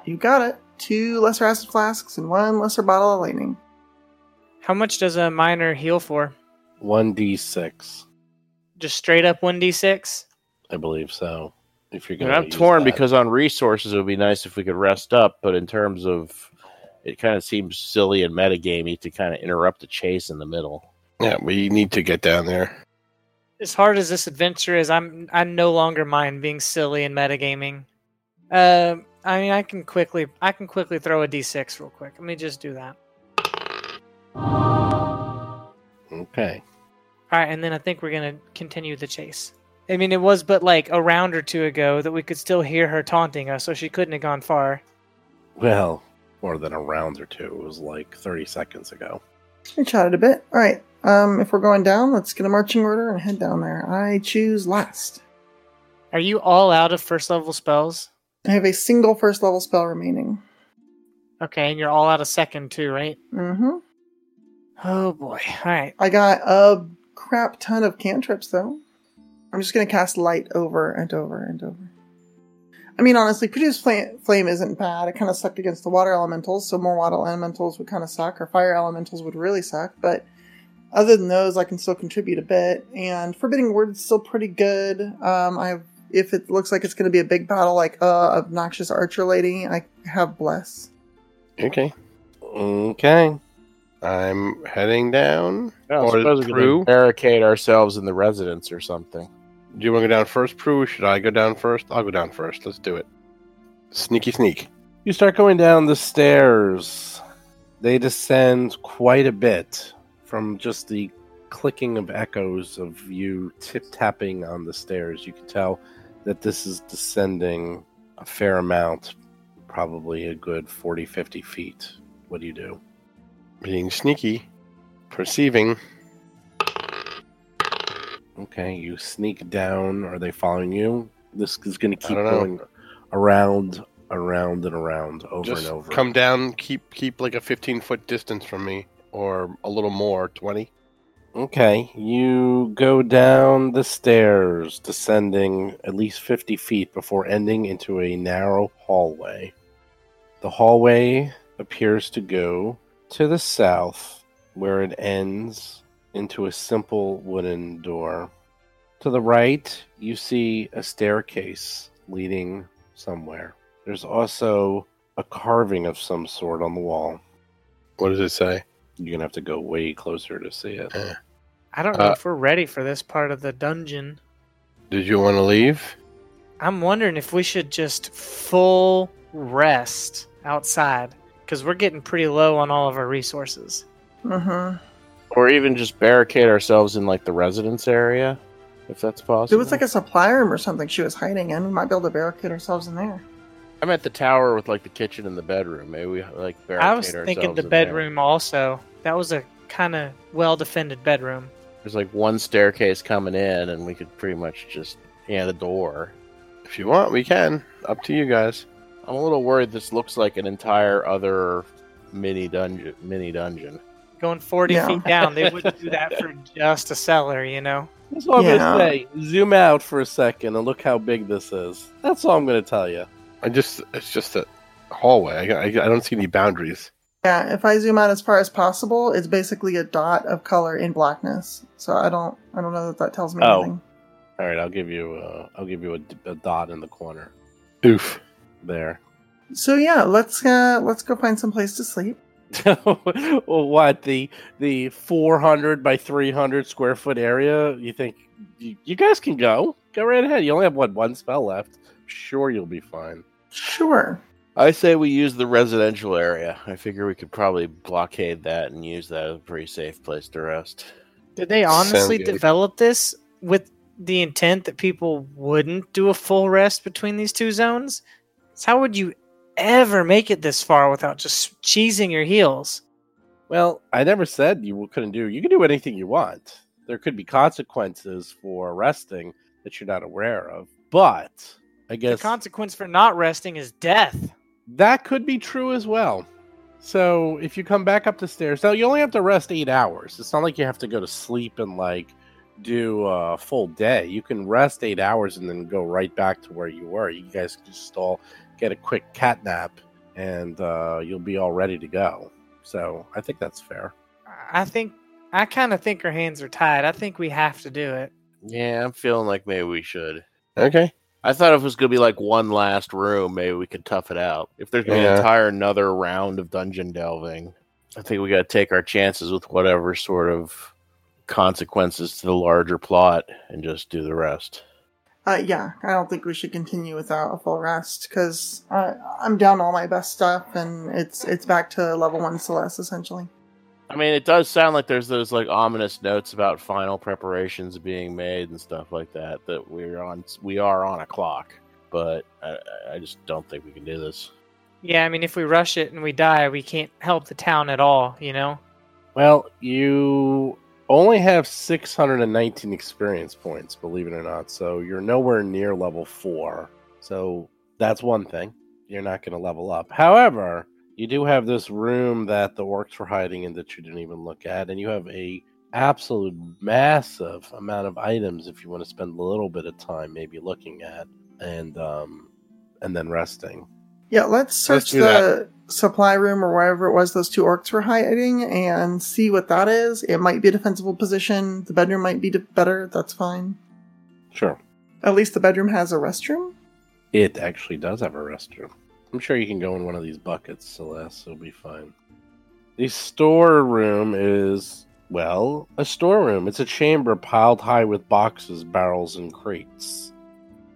You got it. Two lesser acid flasks and one lesser bottle of lightning. How much does a minor heal for? 1d6. Just straight up 1d6? I believe so. If you're And going I'm torn because on resources it would be nice if we could rest up, but in terms of it kind of seems silly and metagamey to kind of interrupt the chase in the middle. Yeah, we need to get down there. As hard as this adventure is, I'm I no longer mind being silly and metagaming. Uh, I mean, I can quickly I can quickly throw a d6 real quick. Let me just do that. Okay. All right, and then I think we're gonna continue the chase. I mean, it was but like a round or two ago that we could still hear her taunting us, so she couldn't have gone far. Well, more than a round or two. It was like 30 seconds ago. We chatted a bit. All right. Um, if we're going down, let's get a marching order and head down there. I choose last. Are you all out of first level spells? I have a single first level spell remaining. Okay, and you're all out of second too, right? Mm-hmm. Oh boy. All right. I got a crap ton of cantrips though. I'm just gonna cast light over and over and over. I mean, honestly, produce flame, flame isn't bad. It kind of sucked against the water elementals, so more water elementals would kind of suck, or fire elementals would really suck. But other than those, I can still contribute a bit. And forbidding word is still pretty good. Um, I have, if it looks like it's going to be a big battle, like uh, obnoxious archer lady, I have bless. Okay. Okay. I'm heading down. I Or suppose we could barricade ourselves in the residence or something. Do you want to go down first, Prue? Should I go down first? I'll go down first. Let's do it. Sneaky sneak. You start going down the stairs. They descend quite a bit from just the clicking of echoes of you tip tapping on the stairs. You can tell that this is descending a fair amount, probably a good 40, 50 feet. What do you do? Being sneaky. Perceiving. Okay, you sneak down. Are they following you? This is going to keep going around, around, and around, over Just and over. come down. Keep keep like a 15 foot distance from me, or a little more, 20. Okay, you go down the stairs, descending at least 50 feet before ending into a narrow hallway. The hallway appears to go to the south, where it ends into a simple wooden door. To the right, you see a staircase leading somewhere. There's also a carving of some sort on the wall. What does it say? You're gonna have to go way closer to see it. I don't know Uh, if we're ready for this part of the dungeon. Did you want to leave? I'm wondering if we should just full rest outside because we're getting pretty low on all of our resources. Mm-hmm. Or even just barricade ourselves in like the residence area, if that's possible. it was like a supply room or something she was hiding in, we might be able to barricade ourselves in there. I'm at the tower with like the kitchen and the bedroom. Maybe we like barricade I was thinking the in there. bedroom also. That was a kind of well defended bedroom. There's like one staircase coming in, and we could pretty much just yeah the door. If you want, we can. Up to you guys. I'm a little worried. This looks like an entire other mini dungeon. Mini dungeon. Going 40 Yeah. feet down, they wouldn't do that for just a cellar, you know? That's all I'm Yeah. gonna say. Zoom out for a second and look how big this is. That's all I'm gonna tell you. I just it's just a hallway. I, I, I don't see any boundaries. Yeah, if I zoom out as far as possible, it's basically a dot of color in blackness. So I don't, I don't know that that tells me Oh. anything. All right, I'll give you. Uh, I'll give you a, a dot in the corner Oof. there. So yeah, let's uh, let's go find some place to sleep. well, what the the 400 by 300 square foot area? You think you, you guys can go? Go right ahead. You only have what one spell left. Sure, you'll be fine. Sure. I say we use the residential area. I figure we could probably blockade that and use that as a pretty safe place to rest. Did they honestly develop this with the intent that people wouldn't do a full rest between these two zones? So how would you ever make it this far without just cheesing your heels? Well, I never said you couldn't do. You can do anything you want. There could be consequences for resting that you're not aware of. But I guess The consequence for not resting is death. that could be true as well. So if you come back up the stairs, now you only have to rest eight hours. It's not like you have to go to sleep and like do a full day. You can rest eight hours and then go right back to where you were. You guys can just all get a quick cat nap and uh, you'll be all ready to go. So I think that's fair. I think I kind of think our hands are tied. I think we have to do it. Yeah, I'm feeling like maybe we should. Okay. I thought if it was gonna be like one last room, maybe we could tough it out. If there's gonna be an entire another round of dungeon delving, I think we gotta take our chances with whatever sort of consequences to the larger plot and just do the rest. Uh, yeah, I don't think we should continue without a full rest because I'm down all my best stuff and it's it's back to level one Celeste essentially. I mean, it does sound like there's those like ominous notes about final preparations being made and stuff like that. That we're on, we are on a clock, but I, I just don't think we can do this. Yeah, I mean, if we rush it and we die, we can't help the town at all, you know? Well, you only have 619 experience points, believe it or not. So you're nowhere near level four. So that's one thing. You're not going to level up. However, you do have this room that the orcs were hiding in that you didn't even look at, and you have a absolute massive amount of items if you want to spend a little bit of time maybe looking at. And um, and then resting. Yeah, let's search do the supply room or wherever it was those two orcs were hiding and see what that is. It might be a defensible position. The bedroom might be de- better. That's fine. Sure. At least the bedroom has a restroom. It actually does have a restroom. I'm sure you can go in one of these buckets, Celeste. It'll be fine. The storeroom is, well, a storeroom. It's a chamber piled high with boxes, barrels, and crates.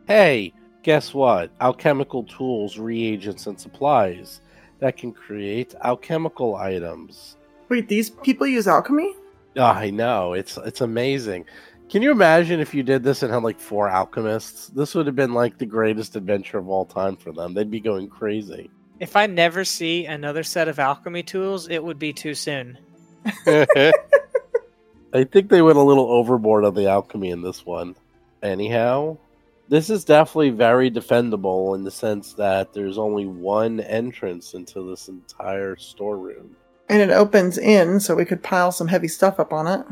Hey, guess what? Alchemical tools, reagents, and supplies that can create alchemical items. Wait, these people use alchemy? Oh, I know. It's it's amazing. Can you imagine if you did this and had like four alchemists? This would have been like the greatest adventure of all time for them. They'd be going crazy. If I never see another set of alchemy tools, it would be too soon. I think they went a little overboard on the alchemy in this one. Anyhow, this is definitely very defendable in the sense that there's only one entrance into this entire storeroom. And it opens in, so we could pile some heavy stuff up on it.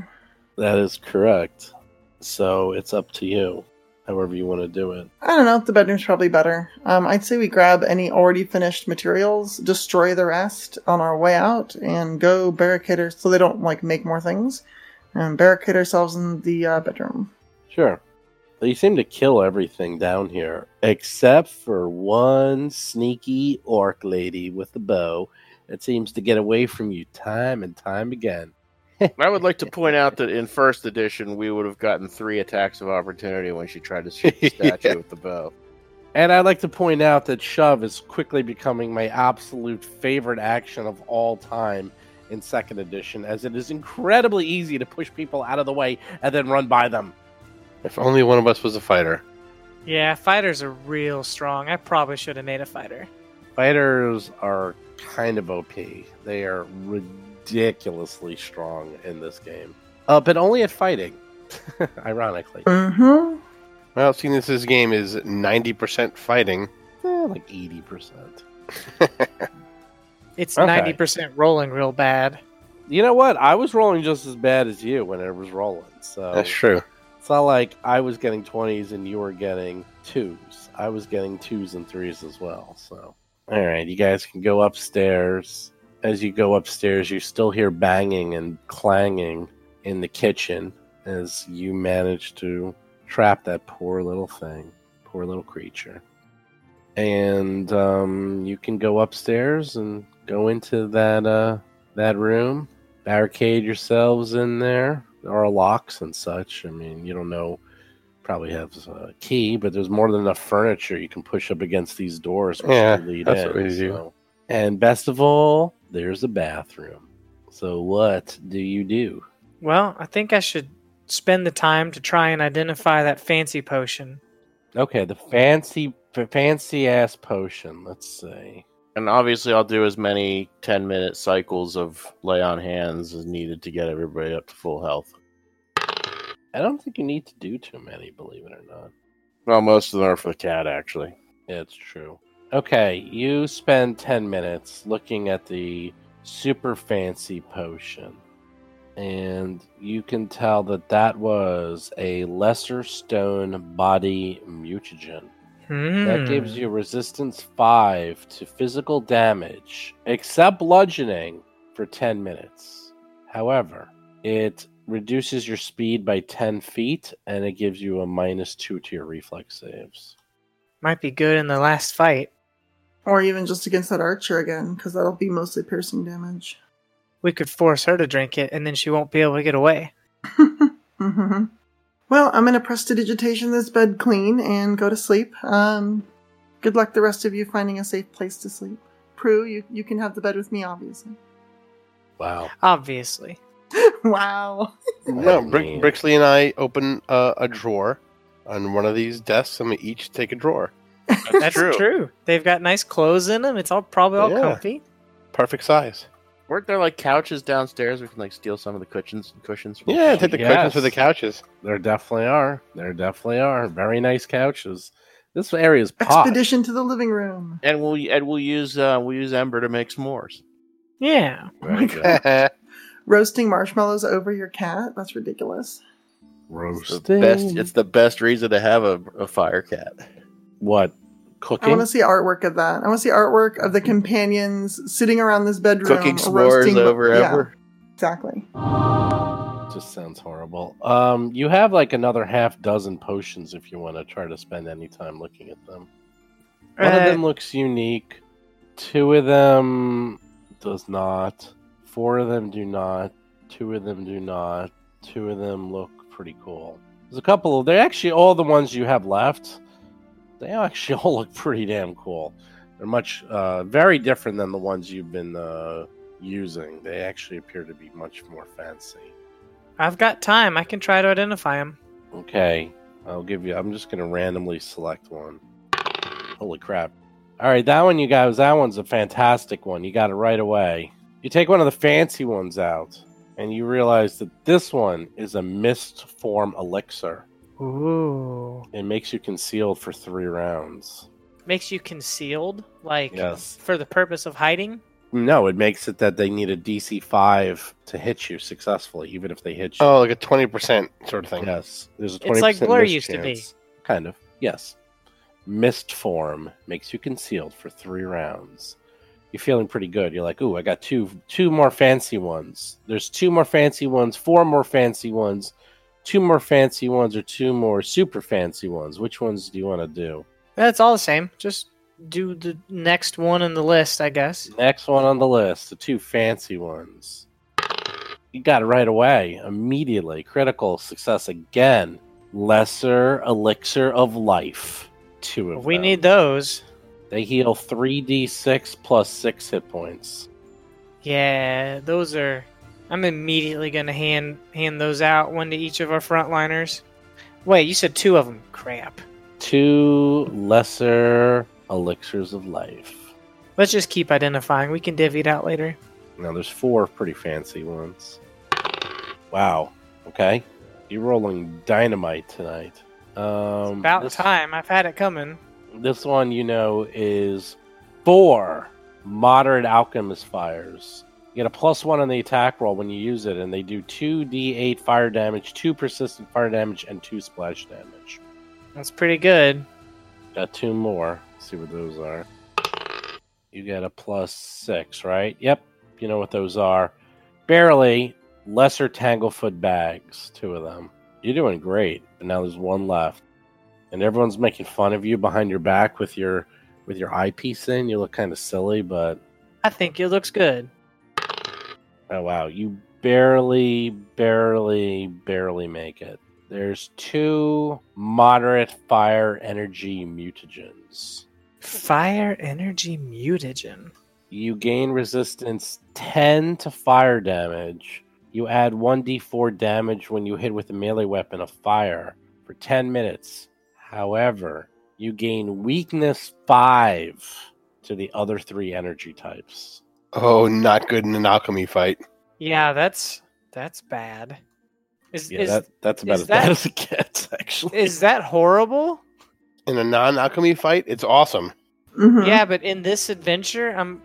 That is correct. So it's up to you, however you want to do it. I don't know. The bedroom's probably better. Um, I'd say we grab any already finished materials, destroy the rest on our way out, and go barricade our- so they don't like make more things, and barricade ourselves in the uh, bedroom. Sure. They seem to kill everything down here, except for one sneaky orc lady with a bow that seems to get away from you time and time again. I would like to point out that in first edition, we would have gotten three attacks of opportunity when she tried to shoot the statue Yeah. with the bow. And I'd like to point out that shove is quickly becoming my absolute favorite action of all time in second edition, as it is incredibly easy to push people out of the way and then run by them. If only one of us was a fighter. Yeah, fighters are real strong. I probably should have made a fighter. Fighters are kind of OP. They are ridiculously strong in this game. Uh, but only at fighting, ironically. Mm-hmm. Well, seeing as this game is 90% fighting, Eh, like 80%. It's Okay. ninety percent rolling real bad. You know what? I was rolling just as bad as you when it was rolling. So that's true. It's not like I was getting 20s and you were getting twos. I was getting twos and threes as well. So, all right, you guys can go upstairs. As you go upstairs, you still hear banging and clanging in the kitchen as you manage to trap that poor little thing, poor little creature. And um, you can go upstairs and go into that uh, that room, barricade yourselves in there. There are locks and such. I mean, you don't know. Probably have a key, but there's more than enough furniture you can push up against these doors. which Yeah, lead that's in, what we do. so. And best of all, there's a bathroom. So what do you do? Well, I think I should spend the time to try and identify that fancy potion. Okay, the fancy, fancy ass potion. Let's see. And obviously, I'll do as many 10 minute cycles of lay on hands as needed to get everybody up to full health. I don't think you need to do too many, believe it or not. Well, most of them are for the cat, actually. Yeah, it's true. Okay, you spend 10 minutes looking at the super fancy potion. And you can tell that that was a lesser stone body mutagen. That Hmm. gives you resistance 5 to physical damage, except bludgeoning, for 10 minutes. However, it reduces your speed by 10 feet and it gives you a minus 2 to your reflex saves. might be good in the last fight. Or even just against that archer again, because that'll be mostly piercing damage. We could force her to drink it, and then she won't be able to get away. mm-hmm. Well, I'm gonna prestidigitation this bed clean and go to sleep. Um, good luck, the rest of you, finding a safe place to sleep. Prue, you you can have the bed with me, obviously. Wow. Obviously. wow. No, mean- Brick, Brixley and I open uh, a drawer on one of these desks, and we each take a drawer. That's true. They've got nice clothes in them. It's all probably all Yeah. comfy. Perfect size. Weren't there like couches downstairs? We can like steal some of the cushions cushions. from Yeah, take the Yes. cushions for the couches. There definitely are. There definitely are. Very nice couches. This area is posh. Expedition to the living room. and we'll and we'll use uh, we'll use Ember to make s'mores. Yeah. Very good. Roasting marshmallows over your cat? That's ridiculous. It's the best. It's the best reason to have a, a fire cat. what? Cooking? I want to see artwork of that. I want to see artwork of the companions sitting around this bedroom, Cooking s'mores roasting over yeah, ever. Exactly. Just sounds horrible. Um, you have like another half dozen potions if you want to try to spend any time looking at them. One of Uh, them looks unique. Two of them does not. Four of them do not. Two of them do not. Two of them look pretty cool. There's a couple of. They're actually all the ones you have left. They actually all look pretty damn cool. They're much, uh, very different than the ones you've been uh, using. They actually appear to be much more fancy. I've got time. I can try to identify them. Okay, I'll give you. I'm just gonna randomly select one. Holy crap! All right, that one you guys. That one's a fantastic one. You got it right away. You take one of the fancy ones out, and you realize that this one is a mist form elixir. Ooh. It makes you concealed for three rounds. Makes you concealed, like Yes. for the purpose of hiding. No, it makes it that they need a DC five to hit you successfully, even if they hit you. Oh, like a twenty percent sort of thing. Yes, there's a twenty. It's like Blur used to be. Kind of. Yes. Mist form makes you concealed for three rounds. You're feeling pretty good. You're like, ooh, I got two two more fancy ones. There's two more fancy ones, four more fancy ones, two more fancy ones, or two more super fancy ones. Which ones do you want to do? That's all the same. Just do the next one in the list, I guess. Next one on the list, the two fancy ones. You got it right away, immediately. Critical success again. Lesser elixir of life. Two of them. We them. need those. They heal 3d6 plus 6 hit points. Yeah, those are. I'm immediately gonna hand hand those out one to each of our frontliners. Wait, you said two of them. Crap. Two lesser elixirs of life. Let's just keep identifying. We can divvy it out later. Now there's four pretty fancy ones. Wow. Okay. You're rolling dynamite tonight. Um, About this- time. I've had it coming. This one, you know, is four moderate alchemist fires. You get a plus one on the attack roll when you use it, and they do two d8 fire damage, two persistent fire damage, and two splash damage. That's pretty good. Got two more. Let's see what those are. You get a plus six, right? Yep. You know what those are. Barely lesser tanglefoot bags, two of them. You're doing great. And now there's one left. And everyone's making fun of you behind your back with your with your eyepiece in. You look kind of silly, but I think it looks good. oh wow, you barely, barely, barely make it. There's two moderate fire energy mutagens. Fire energy mutagen. You gain resistance 10 to fire damage. You add 1d4 damage when you hit with a melee weapon of fire for 10 minutes. However, you gain weakness 5 to the other three energy types. Oh, not good in an alchemy fight. Yeah, that's that's bad. Is Yeah, is, that, that's about is as bad as it gets, actually. is that horrible? In a non-alchemy fight, it's awesome. Mhm. Yeah, but in this adventure, I'm.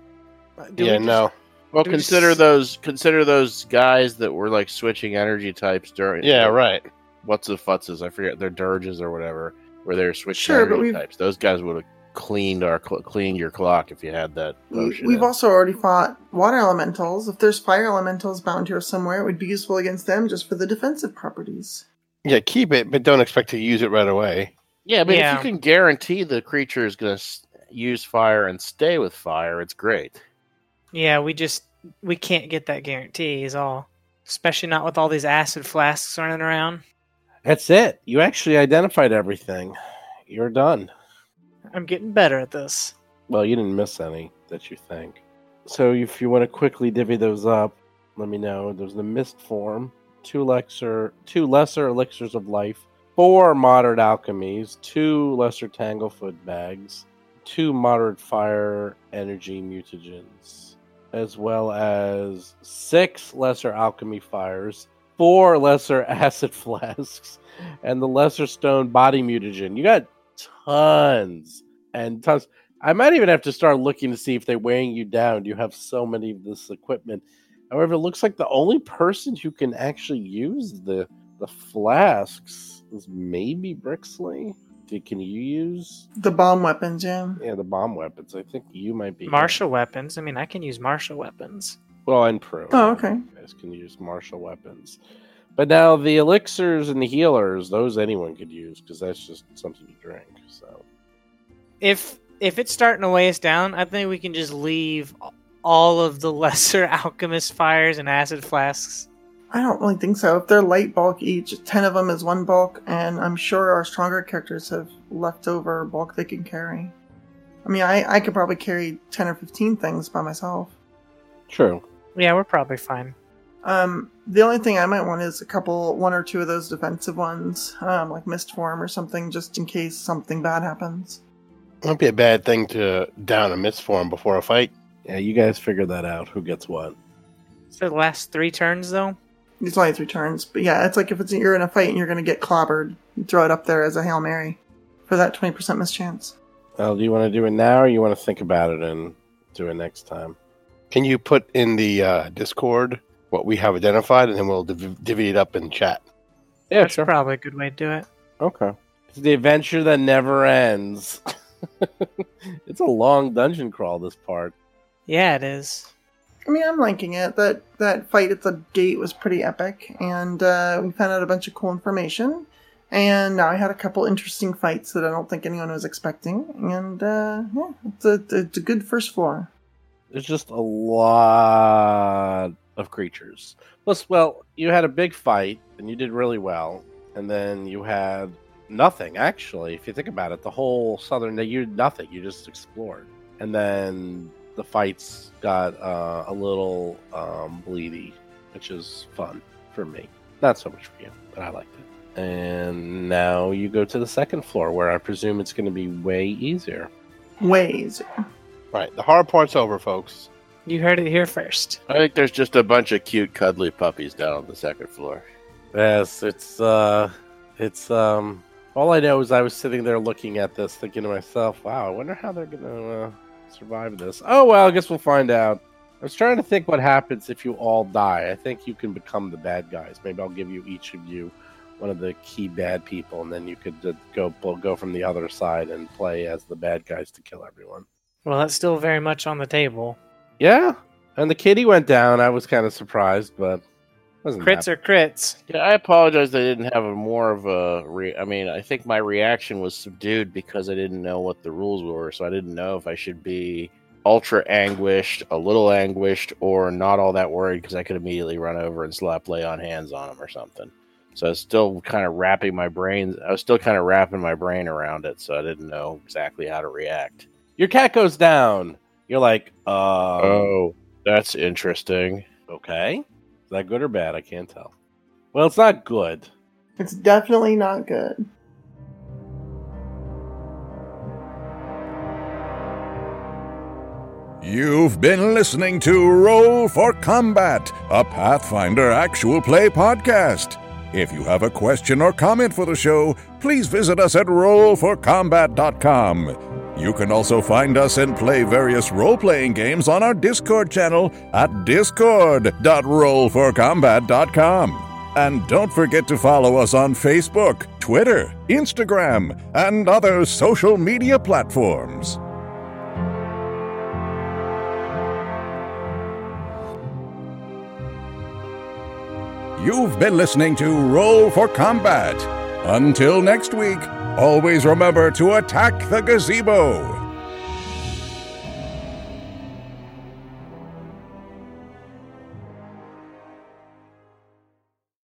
do we yeah, just- no. Well, Do we consider just- those consider those guys that were like switching energy types during. Yeah, right. What's the futzes? I forget. They're dirges or whatever, where they're switching Sure, but types. Those guys would have cleaned our cl- cleaned your clock if you had that We- potion. We've in. also already fought water elementals. If there's fire elementals bound here somewhere, it would be useful against them just for the defensive properties. Yeah, keep it, but don't expect to use it right away. yeah, but Yeah. if you can guarantee the creature is going to s- use fire and stay with fire, it's great. Yeah, we just we can't get that guarantee. Is all. Especially not with all these acid flasks running around. That's it. You actually identified everything. You're done. I'm getting better at this. Well, you didn't miss any that you think. So if you want to quickly divvy those up, let me know. There's the mist form, two lesser, two lesser elixirs of life, four moderate alchemies, two lesser tanglefoot bags, two moderate fire energy mutagens, as well as six lesser alchemy fires, four lesser acid flasks, and the lesser stone body mutagen. You got tons and tons. I might even have to start looking to see if they're weighing you down. You have so many of this equipment. However, it looks like the only person who can actually use the the flasks is maybe Brixley. did, can you use The bomb weapons, yeah. yeah the bomb weapons? I think you might be Martial weapons. I mean, I can use martial weapons. Well, and pro. Oh, okay. You guys can use martial weapons. But now the elixirs and the healers, those anyone could use because that's just something you drink. So If if it's starting to weigh us down, I think we can just leave all of the lesser alchemist fires and acid flasks. I don't really think so. If they're light bulk each, 10 of them is one bulk, and I'm sure our stronger characters have leftover bulk they can carry. I mean, I, I could probably carry 10 or 15 things by myself. true. Yeah, we're probably fine. Um, the only thing I might want is a couple, one or two of those defensive ones, um, like Mist Form or something, just in case something bad happens. Won't be a bad thing to down a mist form before a fight. Yeah, you guys figure that out. Who gets what? So the last three turns though. It's only three turns, but yeah, it's like if it's you're in a fight and you're going to get clobbered, you throw it up there as a hail mary for that 20% mischance. Well, do you want to do it now, or you want to think about it and do it next time? Can you put in the uh, Discord what we have identified, and then we'll div- divvy it up in chat? Yeah, That's probably a good way to do it. Okay. It's the adventure that never ends. it's a long dungeon crawl. This part. Yeah, it is. I mean, I'm liking it. That that fight at the gate was pretty epic, and uh, we found out a bunch of cool information. And now I had a couple interesting fights that I don't think anyone was expecting. And uh, yeah, it's a, it's a good first floor. There's just a lot of creatures. Plus, well, you had a big fight and you did really well, and then you had nothing. Actually, if you think about it, the whole southern day you did nothing. You just explored, and then the fights got uh, a little um, bleedy, which is fun for me. Not so much for you, but I liked it. And now you go to the second floor, where I presume it's going to be way easier. Ways. Right, the hard part's over, folks. You heard it here first. I think there's just a bunch of cute, cuddly puppies down on the second floor. Yes, it's uh it's um all I know is I was sitting there looking at this thinking to myself, wow, I wonder how they're going to uh, survive this. Oh well, I guess we'll find out. I was trying to think what happens if you all die. I think you can become the bad guys. Maybe I'll give you each of you one of the key bad people and then you could uh, go go from the other side and play as the bad guys to kill everyone. Well, that's still very much on the table. Yeah. And the kitty went down. I was kind of surprised, but wasn't Crits that are crits. Yeah, I apologize. I didn't have a more of a. Re- I mean, I think my reaction was subdued because I didn't know what the rules were, so I didn't know if I should be ultra anguished, a little anguished, or not all that worried because I could immediately run over and slap lay on hands on him or something. So I was still kind of wrapping my brain. I was still kind of wrapping my brain around it, so I didn't know exactly how to react. Your cat goes down. You're like, uh, Oh, that's interesting. okay. Is that good or bad? I can't tell. Well, it's not good. It's definitely not good. You've been listening to Roll for Combat, a Pathfinder actual play podcast. If you have a question or comment for the show, please visit us at rollforcombat.com. You can also find us and play various role playing games on our Discord channel at discord.rollforcombat.com. And don't forget to follow us on Facebook, Twitter, Instagram, and other social media platforms. You've been listening to Roll for Combat. Until next week, always remember to attack the gazebo.